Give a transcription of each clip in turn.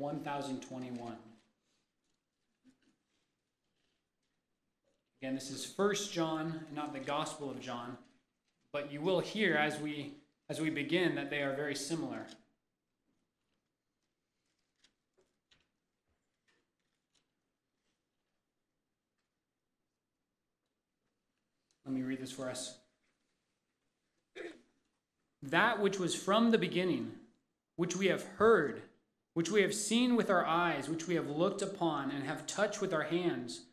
1021. Again, this is First John, not the Gospel of John, but you will hear as we as we begin that they are very similar. Let me read this for us. That which was from the beginning, which we have heard, which we have seen with our eyes, which we have looked upon and have touched with our hands,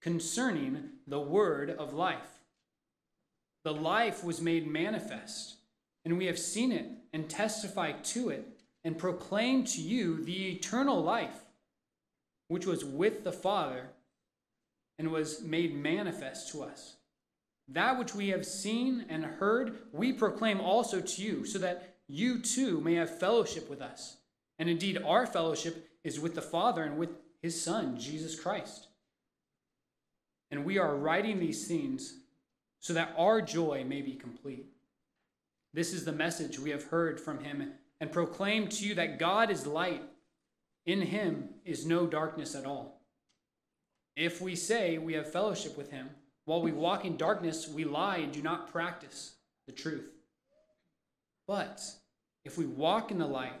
concerning the word of life. The life was made manifest, and we have seen it and testify to it and proclaim to you the eternal life, which was with the Father and was made manifest to us. That which we have seen and heard, we proclaim also to you, so that you too may have fellowship with us. And indeed, our fellowship is with the Father and with his Son, Jesus Christ. And we are writing these things so that our joy may be complete. This is the message we have heard from him and proclaim to you that God is light. In him is no darkness at all. If we say we have fellowship with him, while we walk in darkness, we lie and do not practice the truth. But if we walk in the light,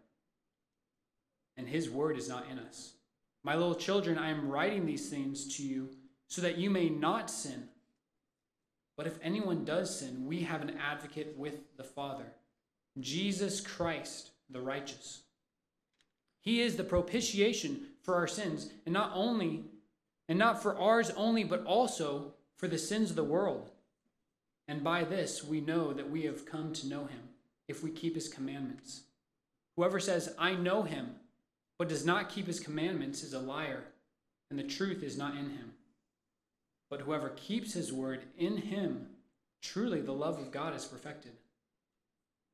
and his word is not in us. My little children, I am writing these things to you so that you may not sin. But if anyone does sin, we have an advocate with the Father, Jesus Christ, the righteous. He is the propitiation for our sins, and not only and not for ours only, but also for the sins of the world. And by this we know that we have come to know him, if we keep his commandments. Whoever says, I know him, but does not keep his commandments is a liar, and the truth is not in him. But whoever keeps his word in him, truly the love of God is perfected.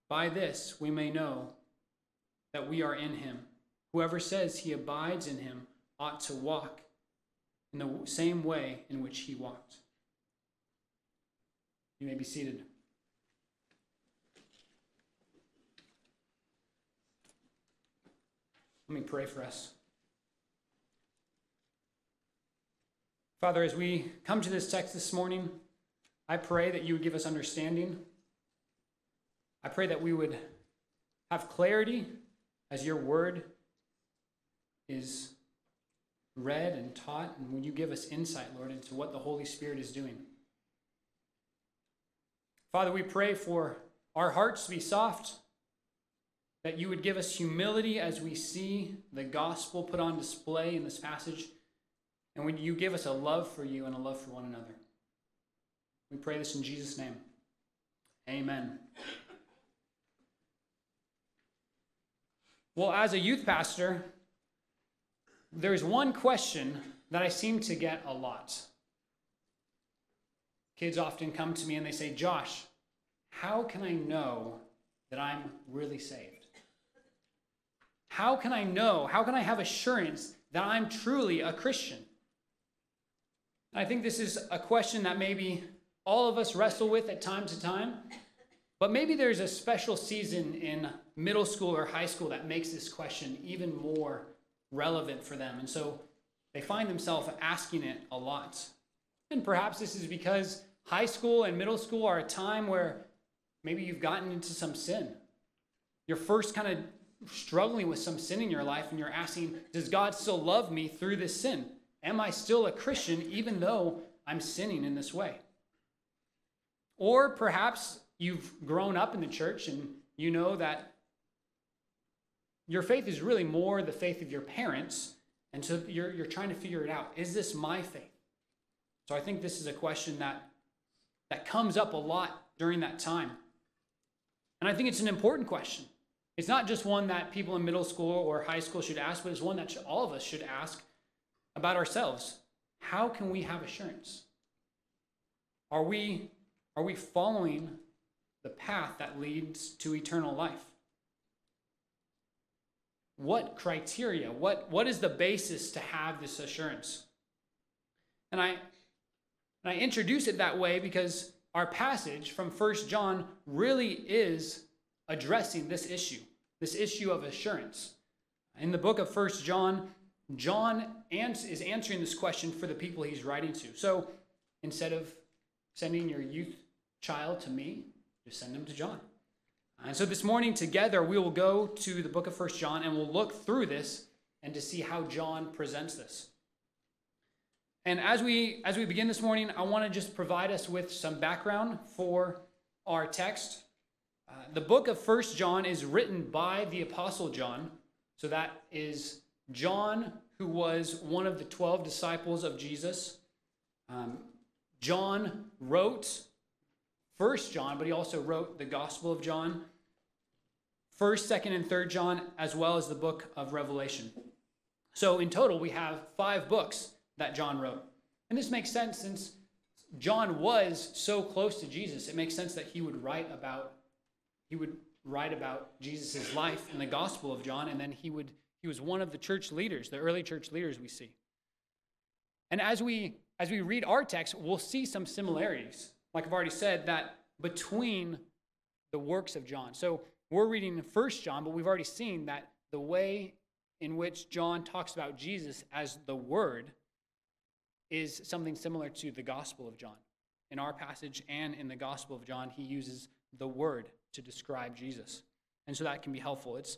By this we may know that we are in him. Whoever says he abides in him ought to walk in the same way in which he walked. You may be seated. Let me pray for us. Father, as we come to this text this morning, I pray that you would give us understanding. I pray that we would have clarity as your word is read and taught, and when you give us insight, Lord, into what the Holy Spirit is doing. Father, we pray for our hearts to be soft, that you would give us humility as we see the gospel put on display in this passage, and when you give us a love for you and a love for one another. We pray this in Jesus' name. Amen. Well, as a youth pastor, there's one question that I seem to get a lot. Kids often come to me and they say, Josh, how can I know that I'm really saved? How can I know? How can I have assurance that I'm truly a Christian? I think this is a question that maybe all of us wrestle with at time to time, but maybe there's a special season in middle school or high school that makes this question even more relevant for them. And so they find themselves asking it a lot. And perhaps this is because high school and middle school are a time where maybe you've gotten into some sin. You're first kind of struggling with some sin in your life and you're asking, Does God still love me through this sin? Am I still a Christian even though I'm sinning in this way? Or perhaps you've grown up in the church and you know that your faith is really more the faith of your parents. And so you're, you're trying to figure it out. Is this my faith? So I think this is a question that that comes up a lot during that time. And I think it's an important question. It's not just one that people in middle school or high school should ask, but it's one that all of us should ask about ourselves. How can we have assurance? Are we, are we following the path that leads to eternal life? What criteria, what, what is the basis to have this assurance? And I, and I introduce it that way because our passage from First John really is addressing this issue, this issue of assurance. In the book of First John, John is answering this question for the people he's writing to. So instead of sending your youth child to me, just send them to John. And so this morning together we will go to the book of First John and we'll look through this and to see how John presents this. And as we as we begin this morning, I want to just provide us with some background for our text. Uh, the book of First John is written by the apostle John. So that is John, who was one of the 12 disciples of Jesus. Um, John wrote First John, but he also wrote the Gospel of John, First, Second, and Third John, as well as the book of Revelation. So in total, we have five books that John wrote, and this makes sense since John was so close to Jesus. It makes sense that he would write about he would write about Jesus' life in the Gospel of John, and then he would he was one of the church leaders, the early church leaders we see. And as we as we read our text, we'll see some similarities like I've already said, that between the works of John. So we're reading First John, but we've already seen that the way in which John talks about Jesus as the Word is something similar to the Gospel of John. In our passage and in the Gospel of John, he uses the Word to describe Jesus. And so that can be helpful. It's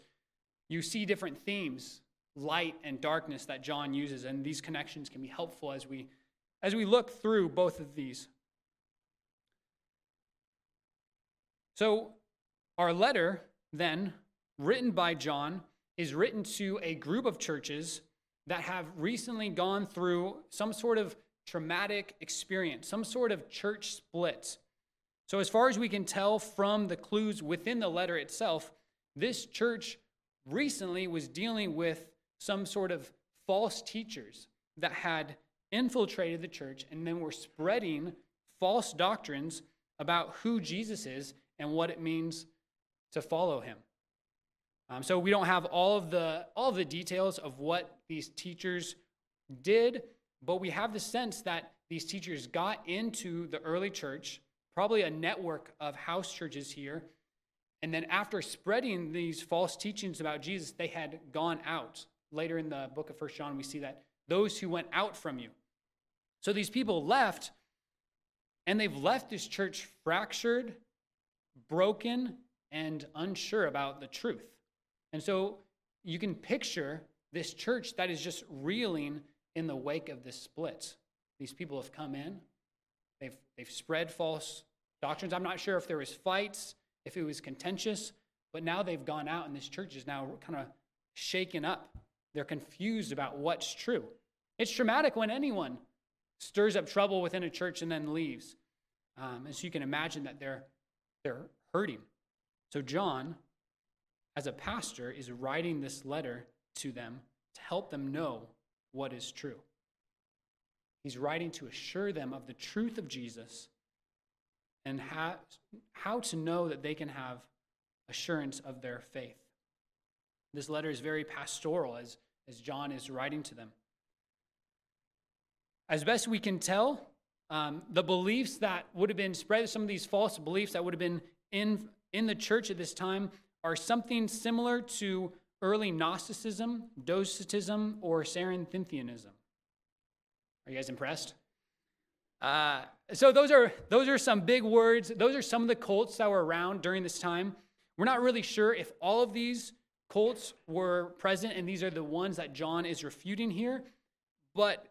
you see different themes, light and darkness that John uses, and these connections can be helpful as we as we look through both of these. So, our letter, then, written by John, is written to a group of churches that have recently gone through some sort of traumatic experience, some sort of church split. So, as far as we can tell from the clues within the letter itself, this church recently was dealing with some sort of false teachers that had infiltrated the church and then were spreading false doctrines about who Jesus is and what it means to follow him. Um, so we don't have all of the all of the details of what these teachers did, but we have the sense that these teachers got into the early church, probably a network of house churches here, and then after spreading these false teachings about Jesus, they had gone out. Later in the book of First John, we see that those who went out from you. So these people left, and they've left this church fractured broken and unsure about the truth. And so you can picture this church that is just reeling in the wake of this split. These people have come in, they've, they've spread false doctrines. I'm not sure if there was fights, if it was contentious, but now they've gone out and this church is now kind of shaken up. They're confused about what's true. It's traumatic when anyone stirs up trouble within a church and then leaves. Um, and so you can imagine that they're they're hurting. So, John, as a pastor, is writing this letter to them to help them know what is true. He's writing to assure them of the truth of Jesus and how, how to know that they can have assurance of their faith. This letter is very pastoral as, as John is writing to them. As best we can tell, um, the beliefs that would have been spread, some of these false beliefs that would have been in, in the church at this time, are something similar to early Gnosticism, Docetism, or Cerinthianism. Are you guys impressed? Uh, so those are those are some big words. Those are some of the cults that were around during this time. We're not really sure if all of these cults were present, and these are the ones that John is refuting here. But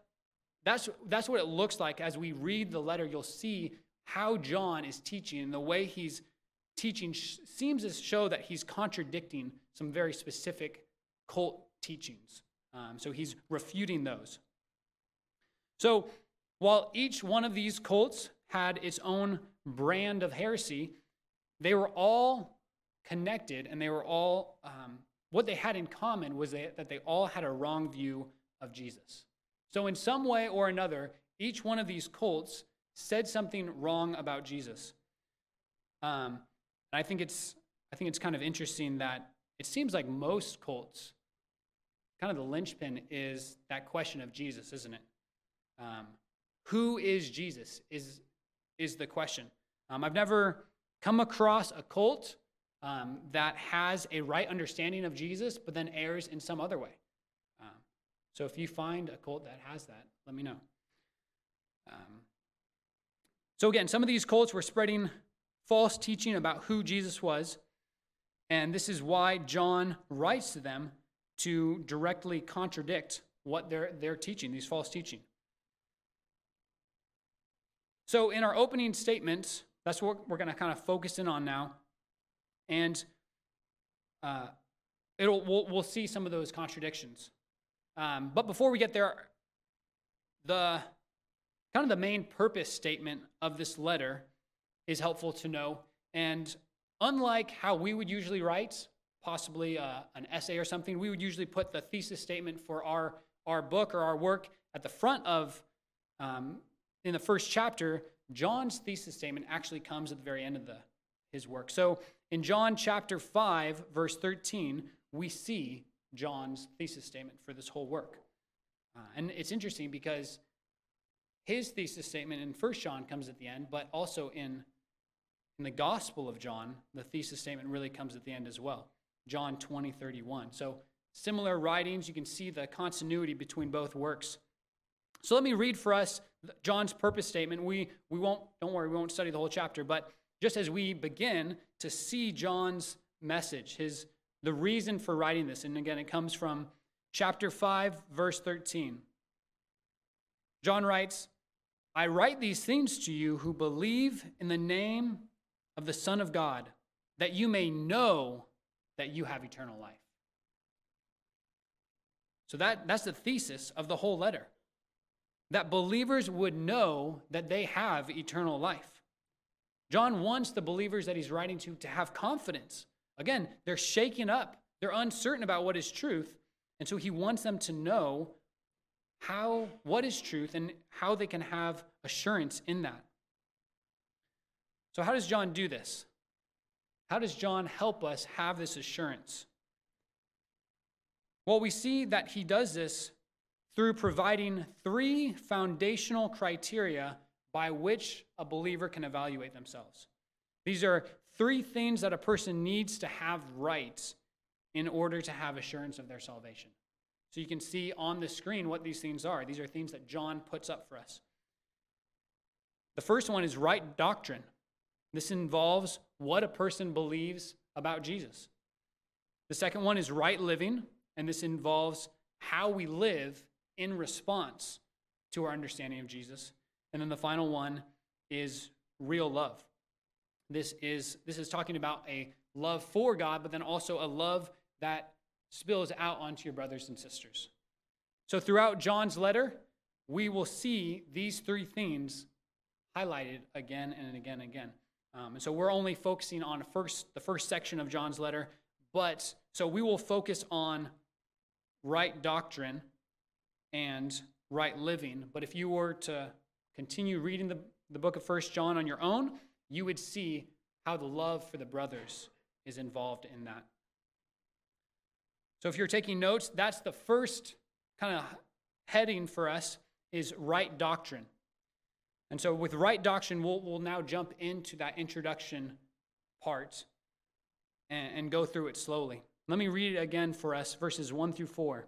that's, that's what it looks like as we read the letter. You'll see how John is teaching, and the way he's teaching seems to show that he's contradicting some very specific cult teachings. Um, so he's refuting those. So while each one of these cults had its own brand of heresy, they were all connected and they were all, um, what they had in common was they, that they all had a wrong view of Jesus. So, in some way or another, each one of these cults said something wrong about Jesus. Um, and I think it's I think it's kind of interesting that it seems like most cults, kind of the linchpin is that question of Jesus, isn't it? Um, who is Jesus? Is is the question. Um, I've never come across a cult um, that has a right understanding of Jesus, but then errs in some other way. Um, so if you find a cult that has that, let me know. Um, so again, some of these cults were spreading false teaching about who Jesus was, and this is why John writes to them to directly contradict what they're, they're teaching, these false teaching. So in our opening statement, that's what we're going to kind of focus in on now. And uh, it'll, we'll, we'll see some of those contradictions. Um, but before we get there, the kind of the main purpose statement of this letter is helpful to know. And unlike how we would usually write, possibly uh, an essay or something, we would usually put the thesis statement for our, our book or our work at the front of, um, in the first chapter. John's thesis statement actually comes at the very end of the, his work. So in John chapter 5, verse 13, we see John's thesis statement for this whole work. Uh, and it's interesting because his thesis statement in 1 John comes at the end, but also in, in the Gospel of John, the thesis statement really comes at the end as well. John 20, 31. So similar writings, you can see the continuity between both works. So let me read for us John's purpose statement. We, we won't, don't worry, we won't study the whole chapter, but just as we begin to see John's message, his the reason for writing this, and again, it comes from chapter 5, verse 13. John writes, I write these things to you who believe in the name of the Son of God, that you may know that you have eternal life. So that, that's the thesis of the whole letter. That believers would know that they have eternal life. John wants the believers that he's writing to to have confidence. Again, they're shaken up, they're uncertain about what is truth, and so he wants them to know how what is truth and how they can have assurance in that. So how does John do this? How does John help us have this assurance? Well, we see that he does this through providing three foundational criteria by which a believer can evaluate themselves. These are three things that a person needs to have right in order to have assurance of their salvation. So you can see on the screen what these things are. These are things that John puts up for us. The first one is right doctrine. This involves what a person believes about Jesus. The second one is right living, and this involves how we live in response to our understanding of Jesus. And then the final one is real love. This is this is talking about a love for God, but then also a love that spills out onto your brothers and sisters. So throughout John's letter, we will see these three themes highlighted again and again and again. Um, and so we're only focusing on first the first section of John's letter, but so we will focus on right doctrine and right living. But if you were to continue reading the, the book of First John on your own, you would see how the love for the brothers is involved in that. So if you're taking notes, that's the first kind of heading for us is right doctrine. And so with right doctrine, we'll, we'll now jump into that introduction part and, and go through it slowly. Let me read it again for us, verses 1 through 4.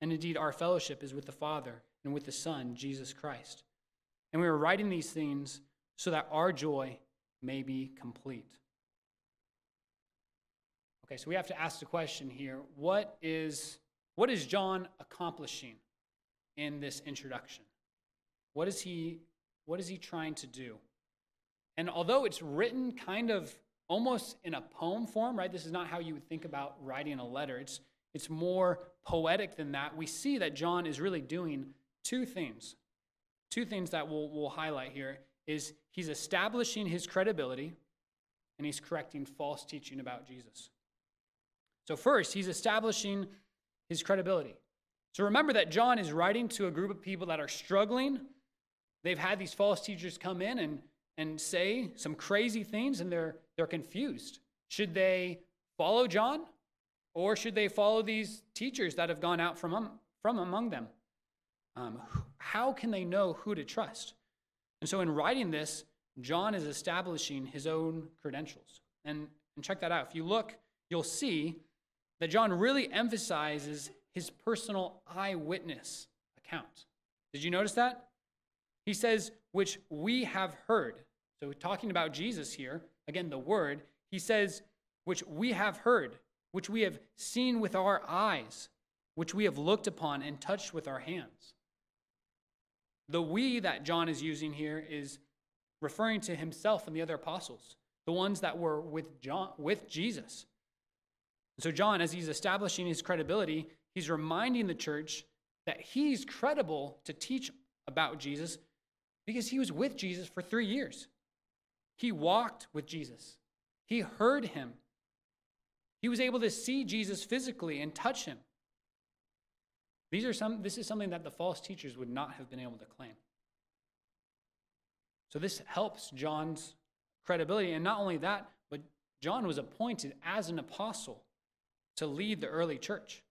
And indeed, our fellowship is with the Father and with the Son, Jesus Christ. And we are writing these things so that our joy may be complete. Okay, so we have to ask the question here what is, what is John accomplishing? in this introduction? What is he what is he trying to do? And although it's written kind of almost in a poem form, right? This is not how you would think about writing a letter. It's it's more poetic than that. We see that John is really doing two things. Two things that we'll, we'll highlight here is he's establishing his credibility and he's correcting false teaching about Jesus. So, first, he's establishing his credibility. So, remember that John is writing to a group of people that are struggling. They've had these false teachers come in and, and say some crazy things, and they're, they're confused. Should they follow John, or should they follow these teachers that have gone out from, from among them? Um, how can they know who to trust? And so, in writing this, John is establishing his own credentials. And, and check that out. If you look, you'll see that John really emphasizes his personal eyewitness account. Did you notice that? He says, which we have heard. So, talking about Jesus here, again, the word, he says, which we have heard, which we have seen with our eyes, which we have looked upon and touched with our hands. The we that John is using here is referring to himself and the other apostles, the ones that were with John with Jesus. So John as he's establishing his credibility, he's reminding the church that he's credible to teach about Jesus because he was with Jesus for 3 years. He walked with Jesus. He heard him. He was able to see Jesus physically and touch him. These are some, this is something that the false teachers would not have been able to claim. So this helps John's credibility. And not only that, but John was appointed as an apostle to lead the early church.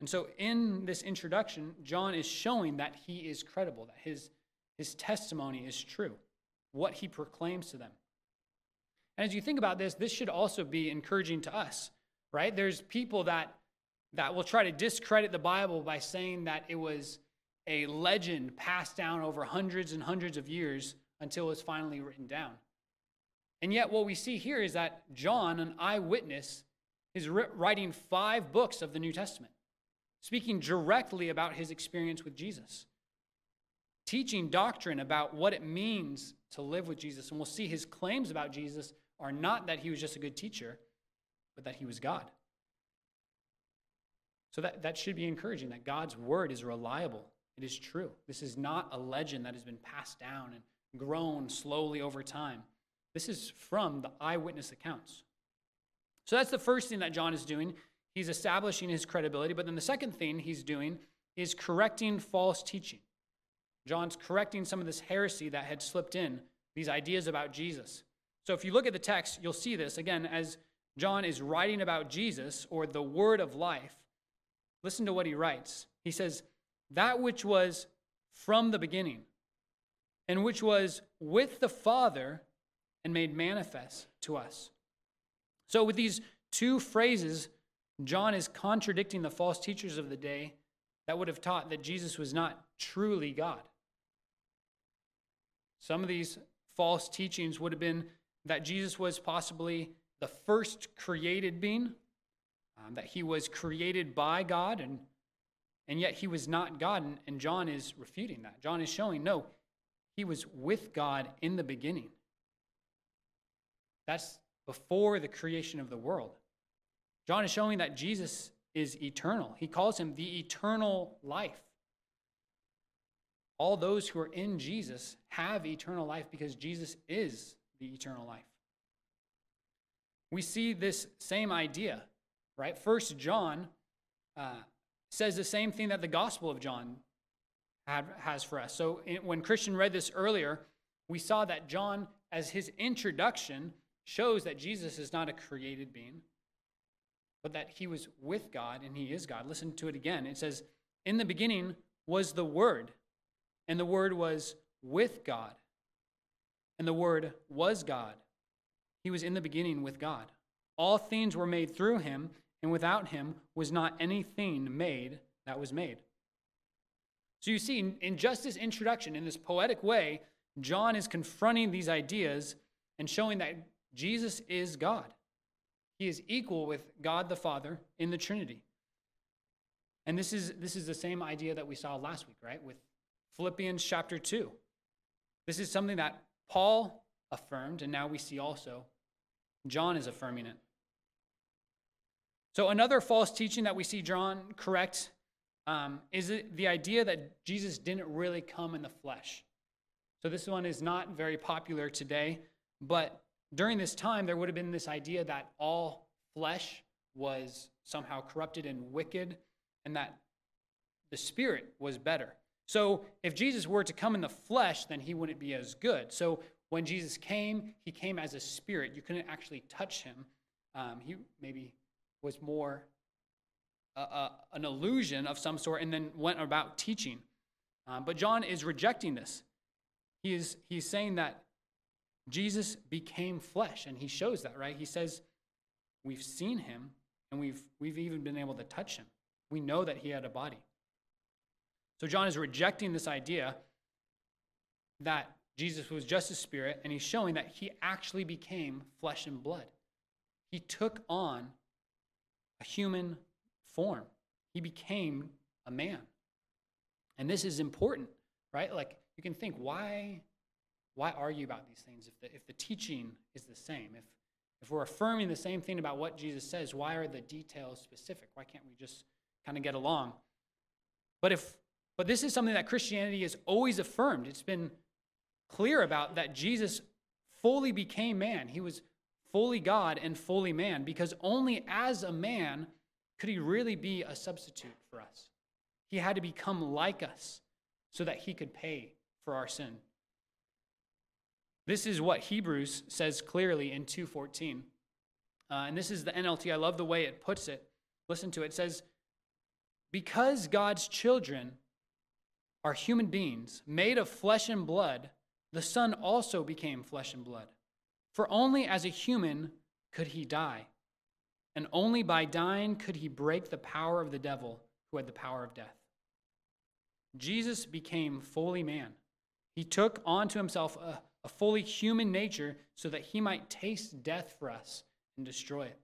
And so in this introduction, John is showing that he is credible, that his, his testimony is true, what he proclaims to them. And as you think about this, this should also be encouraging to us, right? There's people that that will try to discredit the Bible by saying that it was a legend passed down over hundreds and hundreds of years until it was finally written down. And yet, what we see here is that John, an eyewitness, is writing five books of the New Testament, speaking directly about his experience with Jesus, teaching doctrine about what it means to live with Jesus. And we'll see his claims about Jesus are not that he was just a good teacher, but that he was God. So that, that should be encouraging that God's word is reliable. It is true. This is not a legend that has been passed down and grown slowly over time. This is from the eyewitness accounts. So that's the first thing that John is doing. He's establishing his credibility. But then the second thing he's doing is correcting false teaching. John's correcting some of this heresy that had slipped in, these ideas about Jesus. So if you look at the text, you'll see this again as John is writing about Jesus or the word of life. Listen to what he writes. He says, That which was from the beginning, and which was with the Father and made manifest to us. So, with these two phrases, John is contradicting the false teachers of the day that would have taught that Jesus was not truly God. Some of these false teachings would have been that Jesus was possibly the first created being, um, that he was created by God, and, and yet he was not God. And, and John is refuting that. John is showing, no, he was with God in the beginning. That's before the creation of the world. John is showing that Jesus is eternal. He calls him the eternal life. All those who are in Jesus have eternal life because Jesus is the eternal life. We see this same idea right? First John uh, says the same thing that the Gospel of John has for us. So in, when Christian read this earlier, we saw that John, as his introduction, shows that Jesus is not a created being, but that he was with God and he is God. Listen to it again. It says, In the beginning was the Word, and the Word was with God, and the Word was God. He was in the beginning with God. All things were made through him, and without him was not anything made that was made. So you see, in just this introduction, in this poetic way, John is confronting these ideas and showing that Jesus is God. He is equal with God the Father in the Trinity. And this is this is the same idea that we saw last week, right? With Philippians chapter 2. This is something that Paul affirmed, and now we see also John is affirming it. So, another false teaching that we see John correct um, is the idea that Jesus didn't really come in the flesh. So, this one is not very popular today, but during this time, there would have been this idea that all flesh was somehow corrupted and wicked, and that the spirit was better. So, if Jesus were to come in the flesh, then he wouldn't be as good. So, when Jesus came, he came as a spirit. You couldn't actually touch him. Um, he maybe was more uh, uh, an illusion of some sort and then went about teaching. Um, but John is rejecting this. He is, he's saying that Jesus became flesh, and he shows that, right? He says, We've seen him, and we've, we've even been able to touch him. We know that he had a body. So John is rejecting this idea that Jesus was just a spirit, and he's showing that he actually became flesh and blood. He took on a human form, he became a man. And this is important, right? Like you can think, why, why argue about these things if the, if the teaching is the same? If, if we're affirming the same thing about what Jesus says, why are the details specific? Why can't we just kind of get along? But if but this is something that Christianity has always affirmed. It's been clear about that Jesus fully became man. He was fully God and fully man because only as a man could he really be a substitute for us. He had to become like us so that he could pay for our sin. This is what Hebrews says clearly in 2:14. Uh, and this is the NLT. I love the way it puts it. Listen to it. It says, "Because God's children are human beings made of flesh and blood, the Son also became flesh and blood. For only as a human could he die, and only by dying could he break the power of the devil who had the power of death. Jesus became fully man. He took onto himself a, a fully human nature so that he might taste death for us and destroy it.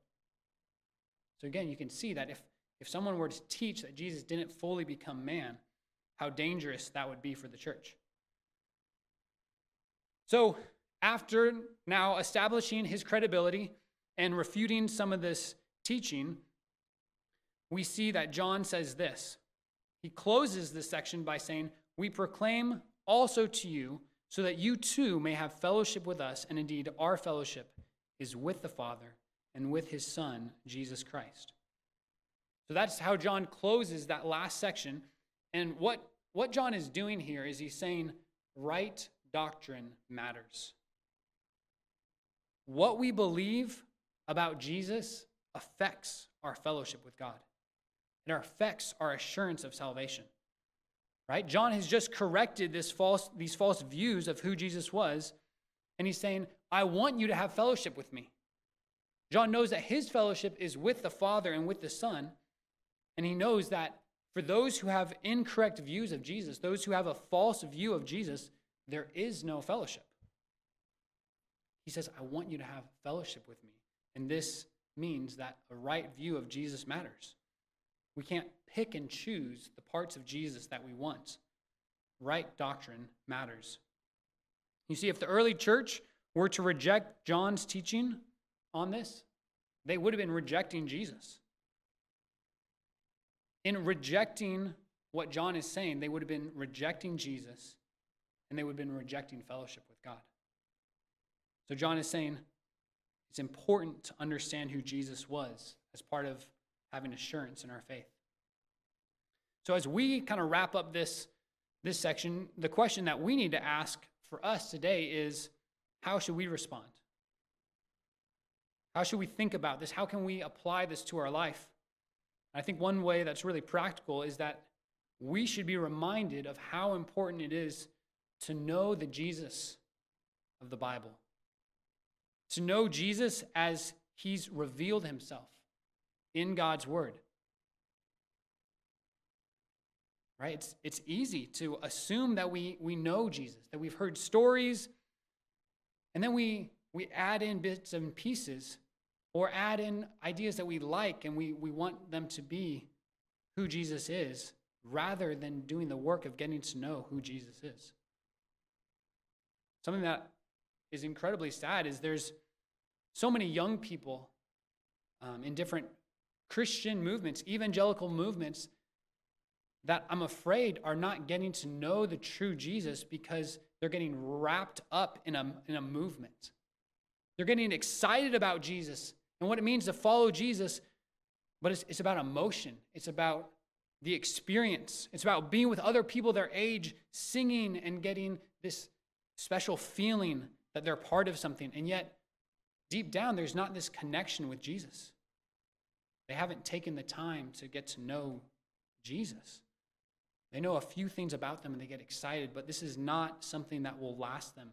So again, you can see that if, if someone were to teach that Jesus didn't fully become man, how dangerous that would be for the church. So, after now establishing his credibility and refuting some of this teaching, we see that John says this. He closes this section by saying, We proclaim also to you, so that you too may have fellowship with us, and indeed our fellowship is with the Father and with his Son, Jesus Christ. So that's how John closes that last section. And what, what John is doing here is he's saying right doctrine matters. What we believe about Jesus affects our fellowship with God. It affects our assurance of salvation. Right? John has just corrected this false, these false views of who Jesus was, and he's saying, I want you to have fellowship with me. John knows that his fellowship is with the Father and with the Son, and he knows that for those who have incorrect views of Jesus, those who have a false view of Jesus, there is no fellowship. He says, I want you to have fellowship with me. And this means that a right view of Jesus matters. We can't pick and choose the parts of Jesus that we want. Right doctrine matters. You see, if the early church were to reject John's teaching on this, they would have been rejecting Jesus. In rejecting what John is saying, they would have been rejecting Jesus and they would have been rejecting fellowship with God. So John is saying it's important to understand who Jesus was as part of having assurance in our faith. So as we kind of wrap up this this section, the question that we need to ask for us today is how should we respond? How should we think about this? How can we apply this to our life? I think one way that's really practical is that we should be reminded of how important it is to know the Jesus of the Bible, to know Jesus as he's revealed himself in God's Word. Right? It's, it's easy to assume that we, we know Jesus, that we've heard stories, and then we, we add in bits and pieces or add in ideas that we like and we, we want them to be who Jesus is rather than doing the work of getting to know who Jesus is. Something that is incredibly sad is there's so many young people um, in different Christian movements, evangelical movements, that I'm afraid are not getting to know the true Jesus because they're getting wrapped up in a, in a movement. They're getting excited about Jesus and what it means to follow Jesus, but it's, it's about emotion. It's about the experience. It's about being with other people their age, singing and getting this special feeling that they're part of something. And yet, deep down, there's not this connection with Jesus. They haven't taken the time to get to know Jesus. They know a few things about them and they get excited, but this is not something that will last them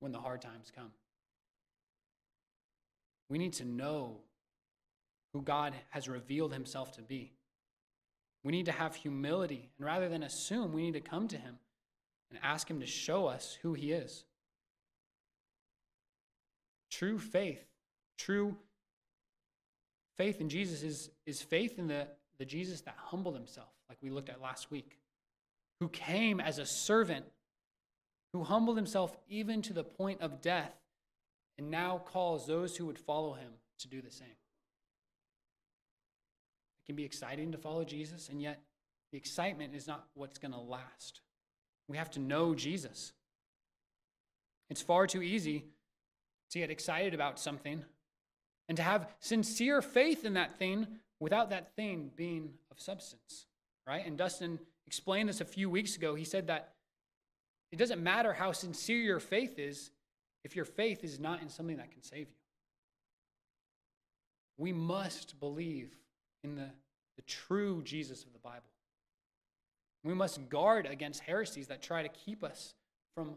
when the hard times come. We need to know who God has revealed himself to be. We need to have humility, and rather than assume, we need to come to him and ask him to show us who he is. True faith, true faith in Jesus is, is faith in the, the Jesus that humbled himself, like we looked at last week, who came as a servant, who humbled himself even to the point of death, and now calls those who would follow him to do the same. It can be exciting to follow Jesus, and yet the excitement is not what's going to last. We have to know Jesus. It's far too easy to get excited about something and to have sincere faith in that thing without that thing being of substance, right? And Dustin explained this a few weeks ago. He said that it doesn't matter how sincere your faith is if your faith is not in something that can save you. We must believe in the, the true Jesus of the Bible. We must guard against heresies that try to keep us from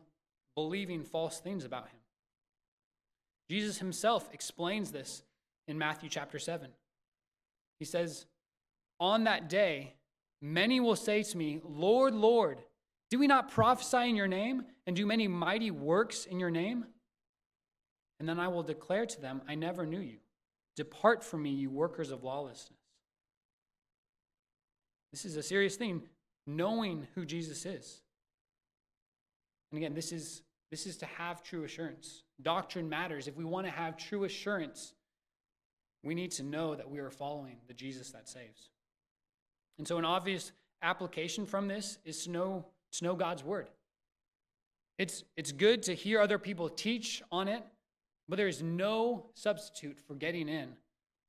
believing false things about him. Jesus himself explains this in Matthew chapter 7. He says, On that day, many will say to me, Lord, Lord, do we not prophesy in your name and do many mighty works in your name? And then I will declare to them, I never knew you. Depart from me, you workers of lawlessness. This is a serious thing, knowing who Jesus is. And again, this is this is to have true assurance. Doctrine matters. If we want to have true assurance, we need to know that we are following the Jesus that saves. And so, an obvious application from this is to know, to know God's word. It's, it's good to hear other people teach on it, but there is no substitute for getting in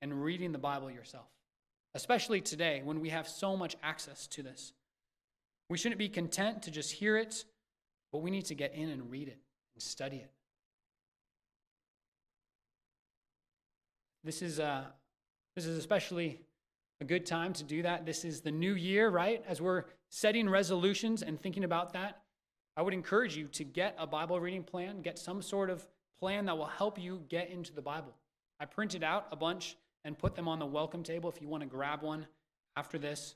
and reading the Bible yourself, especially today when we have so much access to this. We shouldn't be content to just hear it but we need to get in and read it and study it. This is, uh, this is especially a good time to do that. This is the new year, right? As we're setting resolutions and thinking about that, I would encourage you to get a Bible reading plan, get some sort of plan that will help you get into the Bible. I printed out a bunch and put them on the welcome table if you want to grab one after this.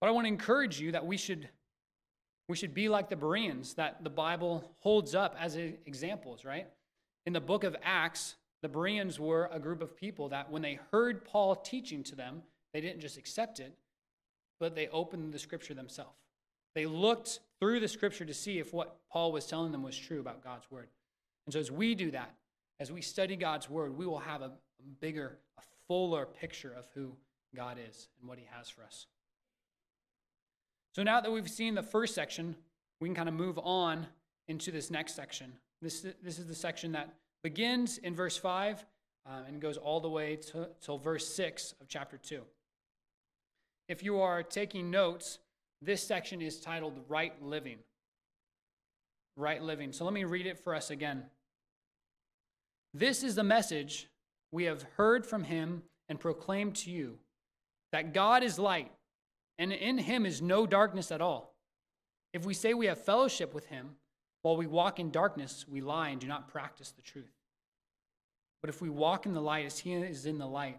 But I want to encourage you that we should we should be like the Bereans that the Bible holds up as examples, right? In the book of Acts, the Bereans were a group of people that when they heard Paul teaching to them, they didn't just accept it, but they opened the scripture themselves. They looked through the scripture to see if what Paul was telling them was true about God's word. And so as we do that, as we study God's word, we will have a, bigger, a fuller picture of who God is and what he has for us. So now that we've seen the first section, we can kind of move on into this next section. This, this is the section that begins in verse 5 um, and goes all the way to, till verse 6 of chapter 2. If you are taking notes, this section is titled Right Living. Right Living. So let me read it for us again. This is the message we have heard from him and proclaimed to you that God is light and in him is no darkness at all. If we say we have fellowship with him while we walk in darkness, we lie and do not practice the truth. But if we walk in the light as he is in the light,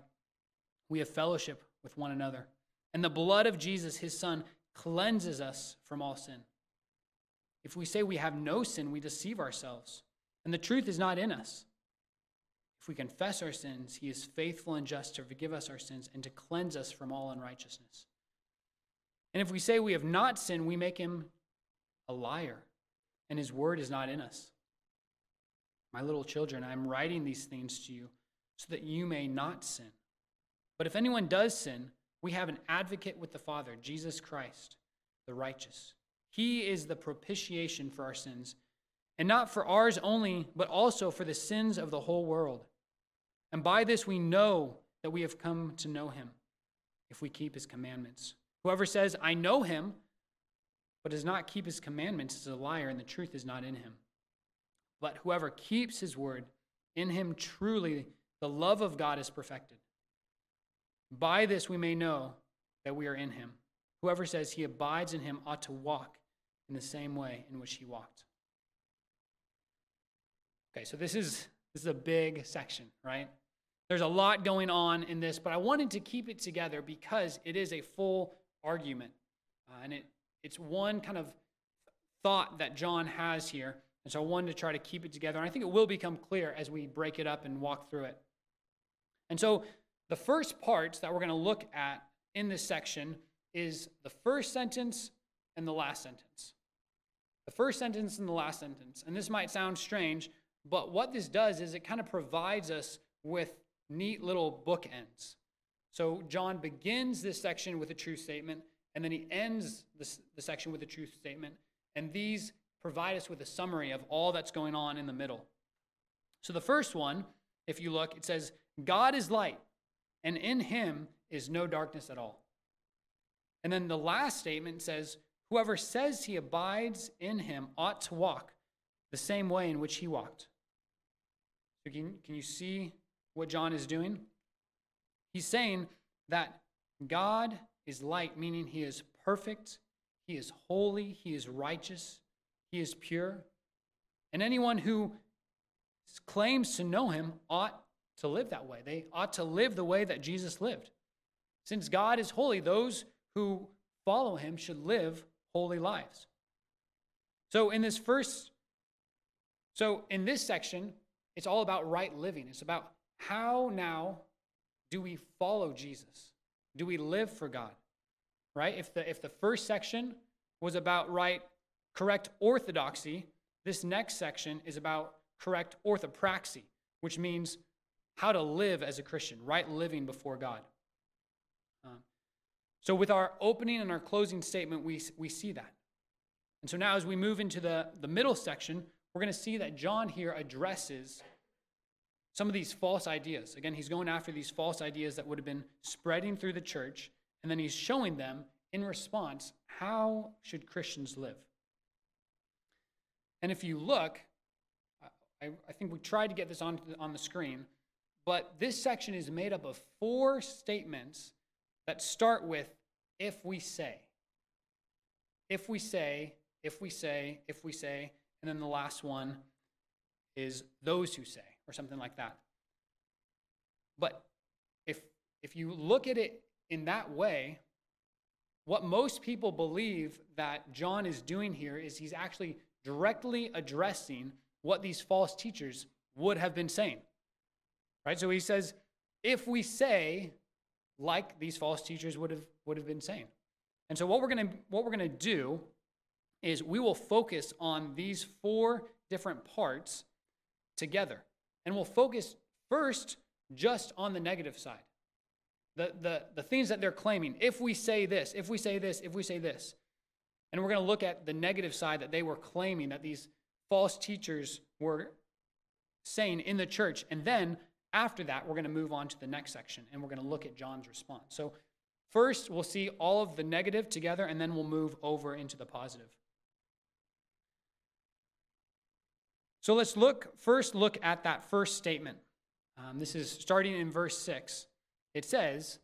we have fellowship with one another. And the blood of Jesus, his son, cleanses us from all sin. If we say we have no sin, we deceive ourselves, and the truth is not in us. If we confess our sins, he is faithful and just to forgive us our sins and to cleanse us from all unrighteousness. And if we say we have not sinned, we make him a liar, and his word is not in us. My little children, I am writing these things to you so that you may not sin. But if anyone does sin, we have an advocate with the Father, Jesus Christ, the righteous. He is the propitiation for our sins, and not for ours only, but also for the sins of the whole world. And by this we know that we have come to know him, if we keep his commandments. Whoever says, I know him, but does not keep his commandments is a liar, and the truth is not in him. But whoever keeps his word, in him truly the love of God is perfected. By this we may know that we are in him. Whoever says he abides in him ought to walk in the same way in which he walked. Okay, so this is this is a big section, right? There's a lot going on in this, but I wanted to keep it together because it is a full argument. Uh, and it, it's one kind of thought that John has here. And so I wanted to try to keep it together. And I think it will become clear as we break it up and walk through it. And so the first parts that we're going to look at in this section is the first sentence and the last sentence. The first sentence and the last sentence. And this might sound strange, but what this does is it kind of provides us with neat little bookends. So John begins this section with a truth statement, and then he ends this, the section with a truth statement. And these provide us with a summary of all that's going on in the middle. So the first one, if you look, it says, God is light, and in him is no darkness at all. And then the last statement says, Whoever says he abides in him ought to walk the same way in which he walked. So can, can you see what John is doing? He's saying that God is light, meaning he is perfect, he is holy, he is righteous, he is pure. And anyone who claims to know him ought to live that way. They ought to live the way that Jesus lived. Since God is holy, those who follow him should live holy lives. So in this first so in this section, it's all about right living. It's about how now do we follow Jesus? Do we live for God? Right? If the if the first section was about right correct orthodoxy, this next section is about correct orthopraxy, which means how to live as a Christian, right living before God. Um, so, with our opening and our closing statement, we, we see that. And so now, as we move into the, the middle section, we're going to see that John here addresses some of these false ideas. Again, he's going after these false ideas that would have been spreading through the church, and then he's showing them in response how should Christians live. And if you look, I, I think we tried to get this on, on the screen, but this section is made up of four statements that start with if we say. If we say, if we say, if we say, and then the last one is those who say or something like that. But if if you look at it in that way, what most people believe that John is doing here is he's actually directly addressing what these false teachers would have been saying. Right? So he says, if we say like these false teachers would have would have been saying. And so what we're going to what we're to do is we will focus on these four different parts together. And we'll focus first just on the negative side. The, the, the things that they're claiming. If we say this, if we say this, if we say this. And we're going to look at the negative side that they were claiming that these false teachers were saying in the church. And then after that, we're going to move on to the next section and we're going to look at John's response. So, first, we'll see all of the negative together and then we'll move over into the positive. So let's look first look at that first statement. Um, this is starting in verse 6. It says,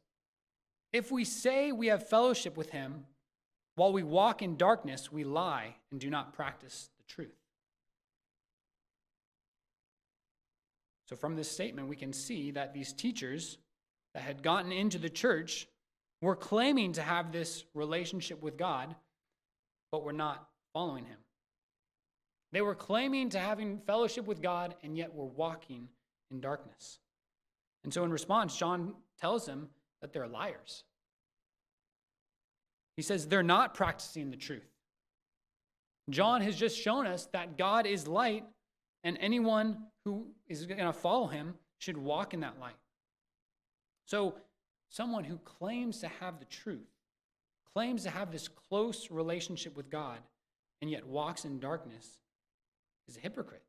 If we say we have fellowship with him while we walk in darkness, we lie and do not practice the truth. So, from this statement, we can see that these teachers that had gotten into the church were claiming to have this relationship with God, but were not following him. They were claiming to having fellowship with God and yet were walking in darkness. And so, in response, John tells them that they're liars. He says they're not practicing the truth. John has just shown us that God is light, and anyone who is going to follow him should walk in that light. So, someone who claims to have the truth, claims to have this close relationship with God, and yet walks in darkness is a hypocrite.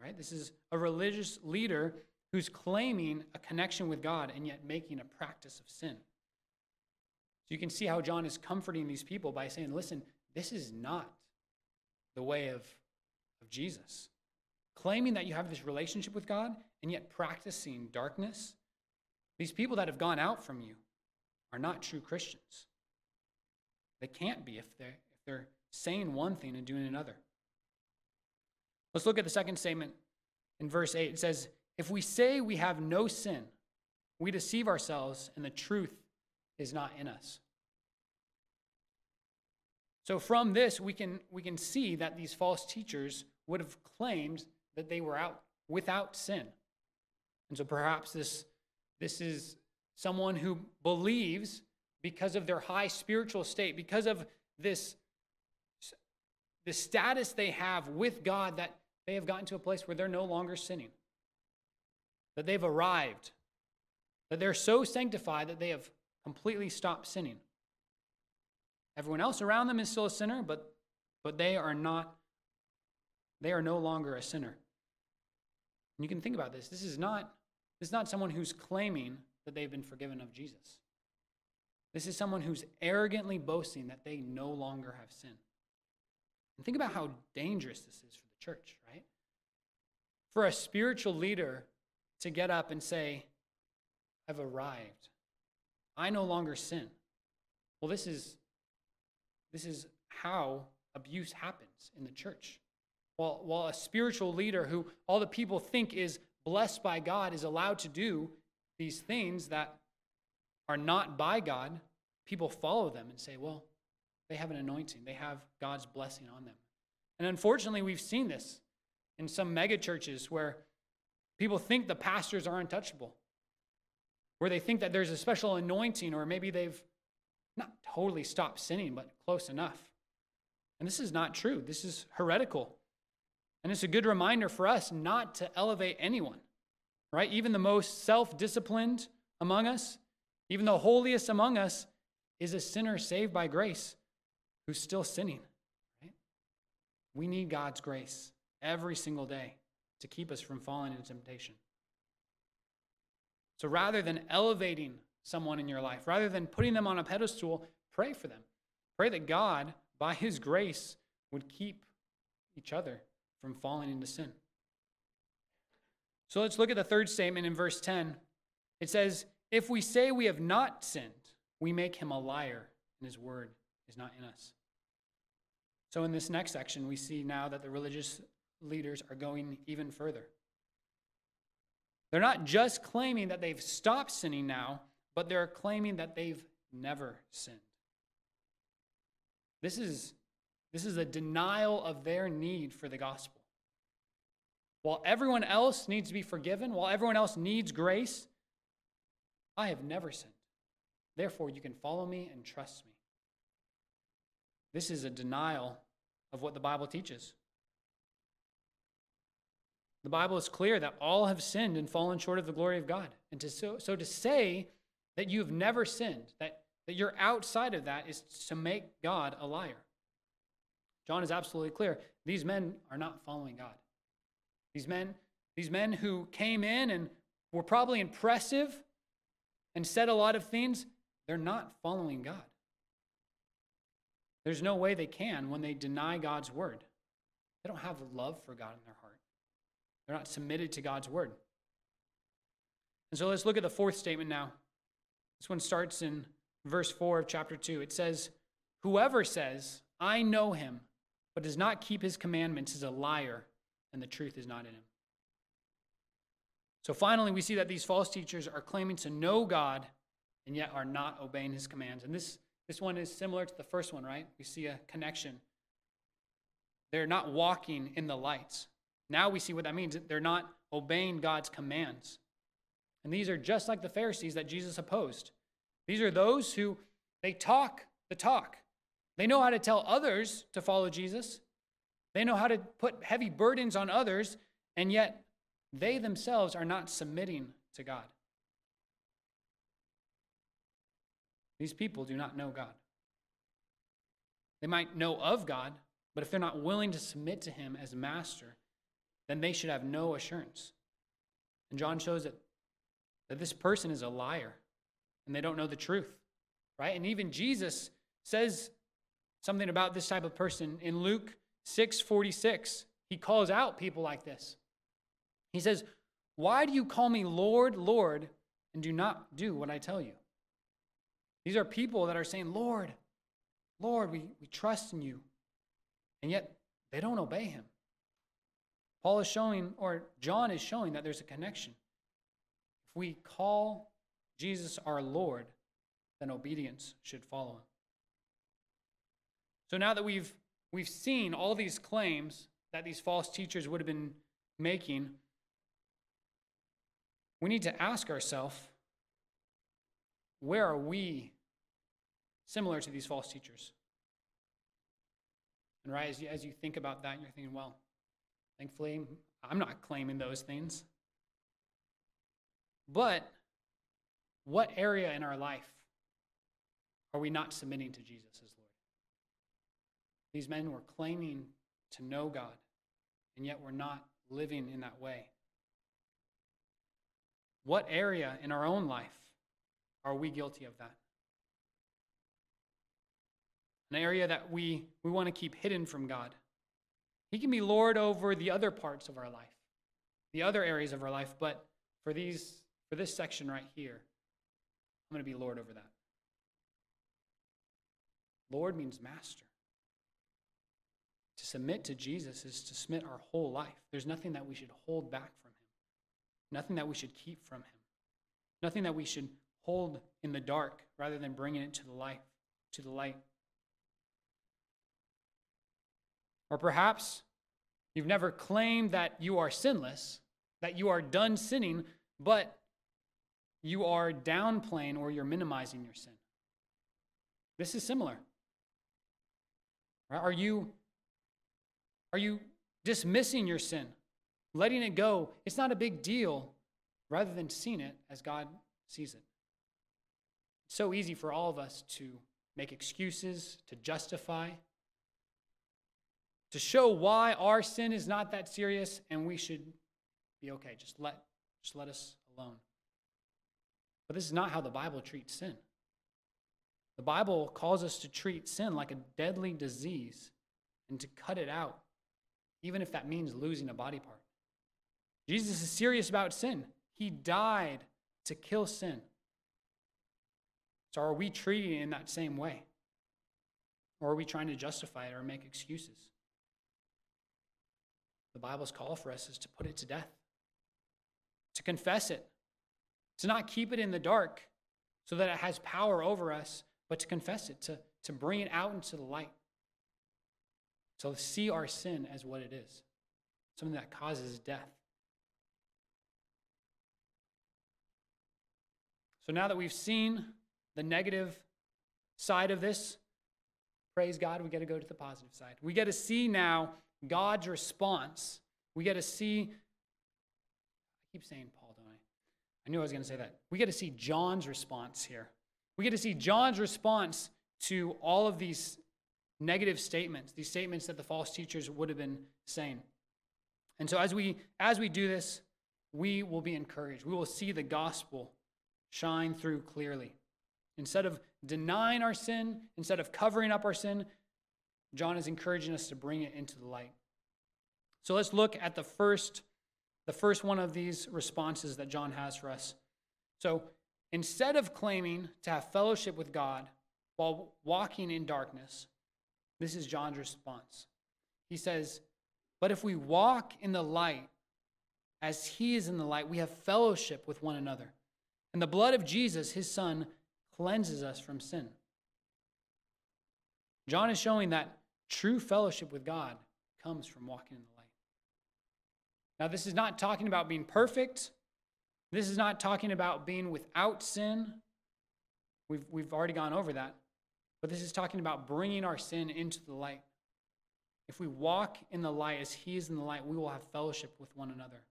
Right? This is a religious leader who's claiming a connection with God and yet making a practice of sin. So you can see how John is comforting these people by saying, listen, this is not the way of, of Jesus. Claiming that you have this relationship with God and yet practicing darkness, these people that have gone out from you are not true Christians. They can't be if they're, if they're saying one thing and doing another. Let's look at the second statement in verse 8. It says, If we say we have no sin, we deceive ourselves and the truth is not in us. So from this we can we can see that these false teachers would have claimed that they were out without sin. And so perhaps this this is someone who believes because of their high spiritual state, because of this the status they have with God that they have gotten to a place where they're no longer sinning. That they've arrived. That they're so sanctified that they have completely stopped sinning. Everyone else around them is still a sinner, but, but they are not, they are no longer a sinner. And you can think about this. This is not, this is not someone who's claiming that they've been forgiven of Jesus. This is someone who's arrogantly boasting that they no longer have sin. And think about how dangerous this is for the church, right? For a spiritual leader to get up and say, I've arrived. I no longer sin. Well, this is this is how abuse happens in the church. While, while a spiritual leader who all the people think is blessed by God is allowed to do these things that are not by God, people follow them and say, well, they have an anointing, they have God's blessing on them. And unfortunately, we've seen this in some mega churches where people think the pastors are untouchable, where they think that there's a special anointing, or maybe they've not totally stopped sinning, but close enough. And this is not true. This is heretical. And it's a good reminder for us not to elevate anyone, right? Even the most self disciplined among us, even the holiest among us, is a sinner saved by grace who's still sinning, right? We need God's grace every single day to keep us from falling into temptation. So rather than elevating someone in your life. Rather than putting them on a pedestal, pray for them. Pray that God, by His grace, would keep each other from falling into sin. So let's look at the third statement in verse 10. It says, If we say we have not sinned, we make him a liar, and his word is not in us. So in this next section, we see now that the religious leaders are going even further. They're not just claiming that they've stopped sinning now, but they're claiming that they've never sinned. This is, this is a denial of their need for the gospel. While everyone else needs to be forgiven, while everyone else needs grace, I have never sinned. Therefore, you can follow me and trust me. This is a denial of what the Bible teaches. The Bible is clear that all have sinned and fallen short of the glory of God. And to, so, so to say that you've never sinned, that, that you're outside of that is to make God a liar. John is absolutely clear. These men are not following God. These men, these men who came in and were probably impressive and said a lot of things, they're not following God. There's no way they can when they deny God's word. They don't have love for God in their heart. They're not submitted to God's word. And so let's look at the fourth statement now. This one starts in verse 4 of chapter 2. It says, Whoever says, I know him, but does not keep his commandments is a liar, and the truth is not in him. So finally, we see that these false teachers are claiming to know God and yet are not obeying his commands. And this, this one is similar to the first one, right? We see a connection. They're not walking in the lights. Now we see what that means. They're not obeying God's commands. And these are just like the Pharisees that Jesus opposed. These are those who they talk the talk. They know how to tell others to follow Jesus. They know how to put heavy burdens on others, and yet they themselves are not submitting to God. These people do not know God. They might know of God, but if they're not willing to submit to Him as master, then they should have no assurance. And John shows that, that this person is a liar and they don't know the truth, right? And even Jesus says something about this type of person in Luke 6:46. He calls out people like this. He says, "Why do you call me Lord, Lord, and do not do what I tell you?" These are people that are saying, "Lord, Lord, we, we trust in you." And yet they don't obey him. Paul is showing, or John is showing, that there's a connection. If we call Jesus our Lord, then obedience should follow him. So now that we've we've seen all these claims that these false teachers would have been making, we need to ask ourselves, where are we similar to these false teachers? And right as you, as you think about that, you're thinking, well, thankfully, I'm not claiming those things. But what area in our life are we not submitting to Jesus as? These men were claiming to know God, and yet we're not living in that way. What area in our own life are we guilty of that? an area that we, we want to keep hidden from God. He can be Lord over the other parts of our life, the other areas of our life, but for these for this section right here, I'm going to be Lord over that. Lord means master. Submit to Jesus is to submit our whole life. There's nothing that we should hold back from him. Nothing that we should keep from him. Nothing that we should hold in the dark rather than bringing it to the light, to the light. Or perhaps you've never claimed that you are sinless, that you are done sinning, but you are downplaying or you're minimizing your sin. This is similar. Are you are you dismissing your sin, letting it go? It's not a big deal, rather than seeing it as God sees it. It's so easy for all of us to make excuses, to justify, to show why our sin is not that serious and we should be okay. Just let, just let us alone. But this is not how the Bible treats sin. The Bible calls us to treat sin like a deadly disease and to cut it out, even if that means losing a body part. Jesus is serious about sin. He died to kill sin. So are we treating it in that same way? Or are we trying to justify it or make excuses? The Bible's call for us is to put it to death, to confess it, to not keep it in the dark so that it has power over us, but to confess it, to, to bring it out into the light. So see our sin as what it is something that causes death. So now that we've seen the negative side of this, praise God, we get to go to the positive side. We get to see now God's response. We get to see, I keep saying Paul, don't I? I knew I was going to say that. We get to see John's response here. We get to see John's response to all of these negative statements, these statements that the false teachers would have been saying. And so as we as we do this, we will be encouraged. We will see the gospel shine through clearly. Instead of denying our sin, instead of covering up our sin, John is encouraging us to bring it into the light. So let's look at the first, the first one of these responses that John has for us. So instead of claiming to have fellowship with God while walking in darkness, this is John's response. He says, But if we walk in the light as he is in the light, we have fellowship with one another. And the blood of Jesus, his son, cleanses us from sin. John is showing that true fellowship with God comes from walking in the light. Now, this is not talking about being perfect. This is not talking about being without sin. We've, we've already gone over that. But this is talking about bringing our sin into the light. If we walk in the light as He is in the light, we will have fellowship with one another.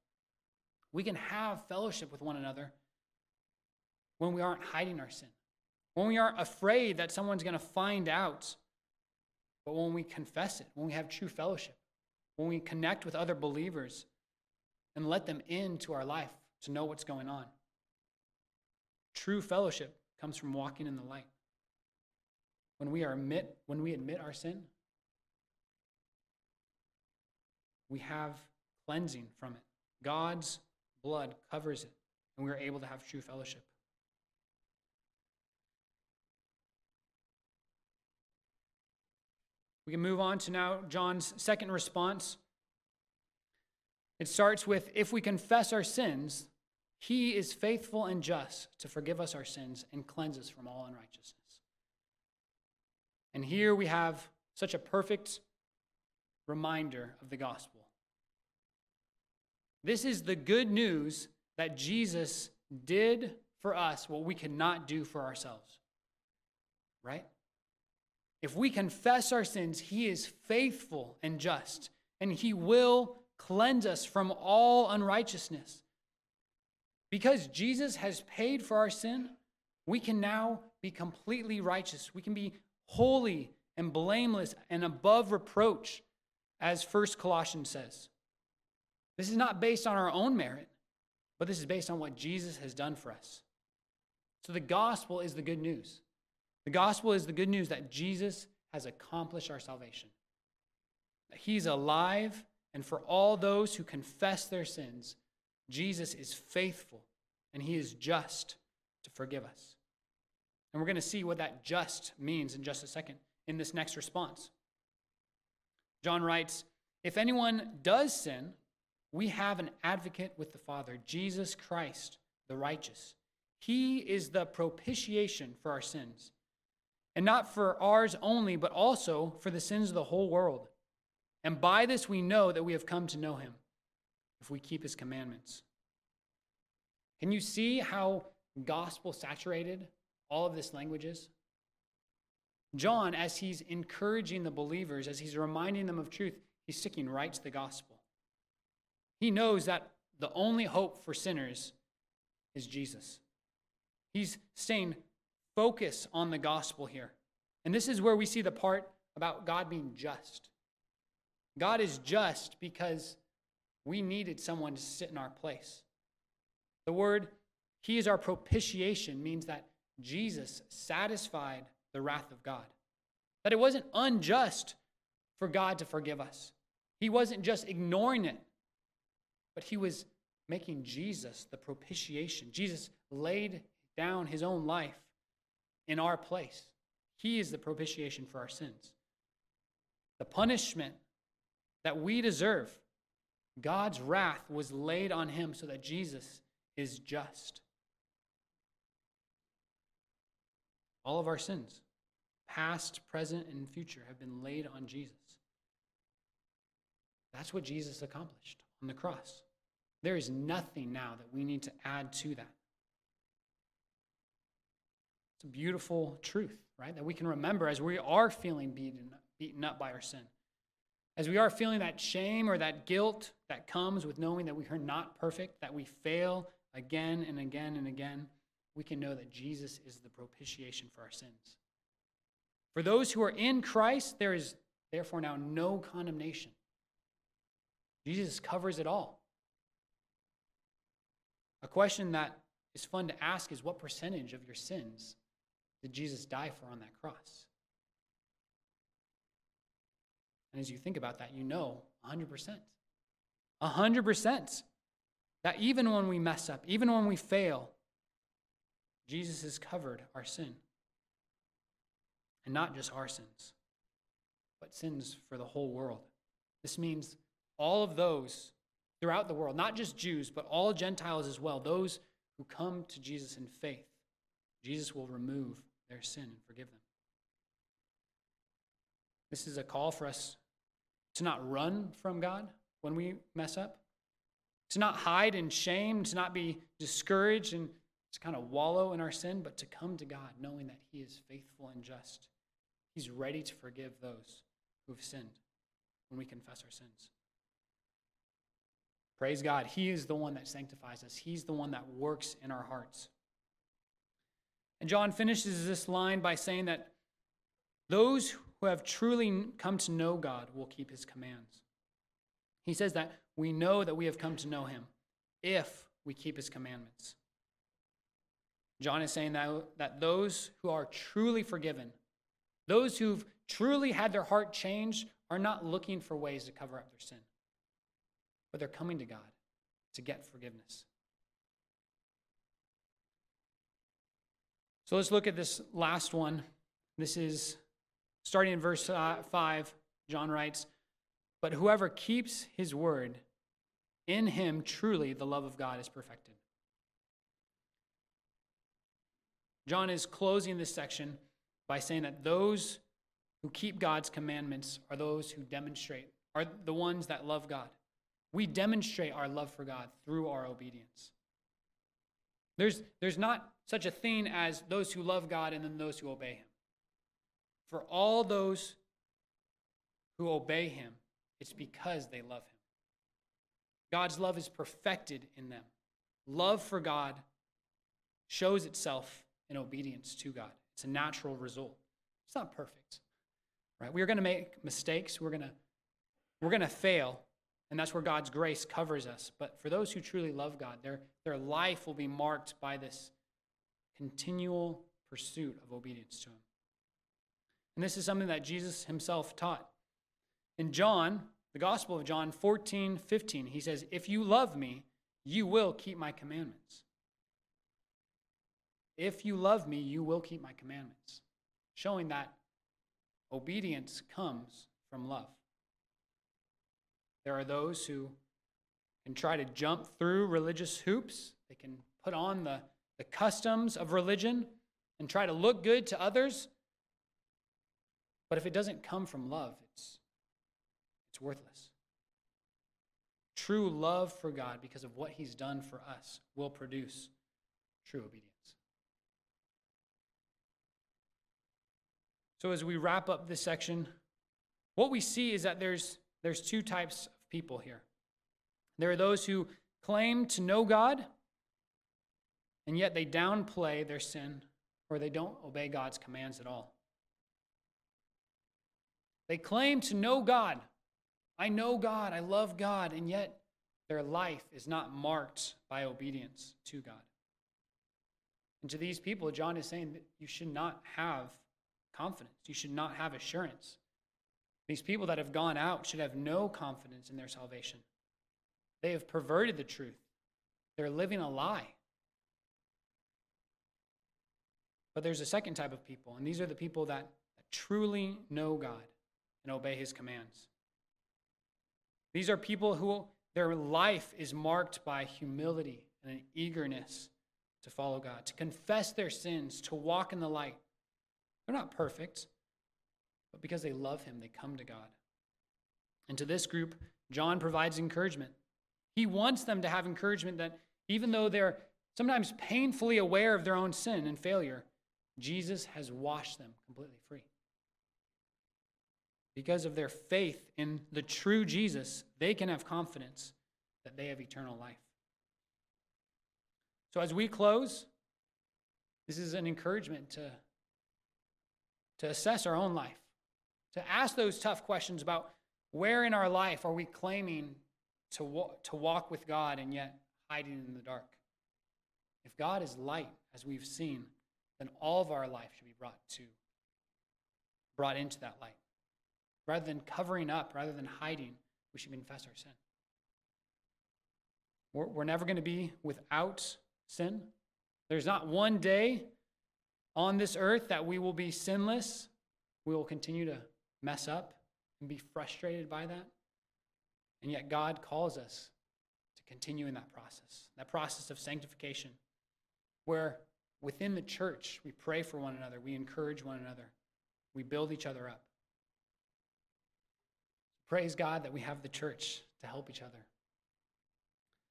We can have fellowship with one another when we aren't hiding our sin, when we aren't afraid that someone's going to find out, but when we confess it, when we have true fellowship, when we connect with other believers and let them into our life to know what's going on. True fellowship comes from walking in the light. When we admit when we admit our sin, we have cleansing from it. God's blood covers it, and we are able to have true fellowship. We can move on to now John's second response. It starts with If we confess our sins, he is faithful and just to forgive us our sins and cleanse us from all unrighteousness. And here we have such a perfect reminder of the gospel. This is the good news that Jesus did for us what we cannot do for ourselves. Right? If we confess our sins, he is faithful and just, and he will cleanse us from all unrighteousness. Because Jesus has paid for our sin, we can now be completely righteous. We can be holy and blameless and above reproach, as First Colossians says. This is not based on our own merit, but this is based on what Jesus has done for us. So the gospel is the good news. The gospel is the good news that Jesus has accomplished our salvation. That he's alive, and for all those who confess their sins, Jesus is faithful and he is just to forgive us. And we're going to see what that just means in just a second in this next response. John writes If anyone does sin, we have an advocate with the Father, Jesus Christ, the righteous. He is the propitiation for our sins, and not for ours only, but also for the sins of the whole world. And by this we know that we have come to know him, if we keep his commandments. Can you see how gospel saturated all of this language is? John, as he's encouraging the believers, as he's reminding them of truth, he's sticking right to the gospel. He knows that the only hope for sinners is Jesus. He's staying focused on the gospel here. And this is where we see the part about God being just. God is just because we needed someone to sit in our place. The word, He is our propitiation, means that Jesus satisfied the wrath of God. That it wasn't unjust for God to forgive us. He wasn't just ignoring it, but He was making Jesus the propitiation. Jesus laid down His own life in our place. He is the propitiation for our sins. The punishment that we deserve, God's wrath was laid on him so that Jesus is just. All of our sins, past, present, and future, have been laid on Jesus. That's what Jesus accomplished on the cross. There is nothing now that we need to add to that. It's a beautiful truth, right? That we can remember as we are feeling beaten, beaten up by our sin. As we are feeling that shame or that guilt that comes with knowing that we are not perfect, that we fail again and again and again, we can know that Jesus is the propitiation for our sins. For those who are in Christ, there is therefore now no condemnation. Jesus covers it all. A question that is fun to ask is what percentage of your sins did Jesus die for on that cross? And as you think about that, you know 100%. 100%. That even when we mess up, even when we fail, Jesus has covered our sin. And not just our sins, but sins for the whole world. This means all of those throughout the world, not just Jews, but all Gentiles as well, those who come to Jesus in faith, Jesus will remove their sin and forgive them. This is a call for us to not run from God when we mess up, to not hide in shame, to not be discouraged and to kind of wallow in our sin, but to come to God knowing that He is faithful and just. He's ready to forgive those who have sinned when we confess our sins. Praise God. He is the one that sanctifies us, He's the one that works in our hearts. And John finishes this line by saying that those who have truly come to know God will keep His commands. He says that we know that we have come to know Him if we keep His commandments. John is saying that, that those who are truly forgiven, those who've truly had their heart changed, are not looking for ways to cover up their sin but they're coming to God to get forgiveness. So let's look at this last one. This is starting in verse uh, 5. John writes, But whoever keeps his word, in him truly the love of God is perfected. John is closing this section by saying that those who keep God's commandments are those who demonstrate, are the ones that love God. We demonstrate our love for God through our obedience. There's, there's not such a thing as those who love God and then those who obey Him. For all those who obey Him, it's because they love Him. God's love is perfected in them. Love for God shows itself in obedience to God. It's a natural result. It's not perfect. Right? We're going to make mistakes. We're going to we're going to fail. And that's where God's grace covers us. But for those who truly love God, their, their life will be marked by this continual pursuit of obedience to Him. And this is something that Jesus himself taught. In John, the Gospel of John 14, 15, he says, If you love me, you will keep my commandments. If you love me, you will keep my commandments. Showing that obedience comes from love. There are those who can try to jump through religious hoops. They can put on the, the customs of religion and try to look good to others. But if it doesn't come from love, it's, it's worthless. True love for God, because of what He's done for us, will produce true obedience. So, as we wrap up this section, what we see is that there's, there's two types of people here. There are those who claim to know God, and yet they downplay their sin or they don't obey God's commands at all. They claim to know God. I know God, I love God, and yet their life is not marked by obedience to God. And to these people, John is saying that you should not have confidence, you should not have assurance. These people that have gone out should have no confidence in their salvation. They have perverted the truth, they're living a lie. But there's a second type of people, and these are the people that, truly know God and obey his commands. These are people who their life is marked by humility and an eagerness to follow God, to confess their sins, to walk in the light. They're not perfect, but because they love him, they come to God. And to this group, John provides encouragement. He wants them to have encouragement that even though they're sometimes painfully aware of their own sin and failure, Jesus has washed them completely free. Because of their faith in the true Jesus, they can have confidence that they have eternal life. So, as we close, this is an encouragement to, to assess our own life to ask those tough questions about where in our life are we claiming to, wa- to walk with God and yet hiding in the dark. If God is light, as we've seen, then all of our life should be brought to brought into that light. Rather than covering up, rather than hiding, we should confess our sin. We're, we're never going to be without sin. There's not one day on this earth that we will be sinless. We will continue to mess up and be frustrated by that. And yet, God calls us to continue in that process, that process of sanctification, where within the church we pray for one another, we encourage one another, we build each other up. Praise God that we have the church to help each other.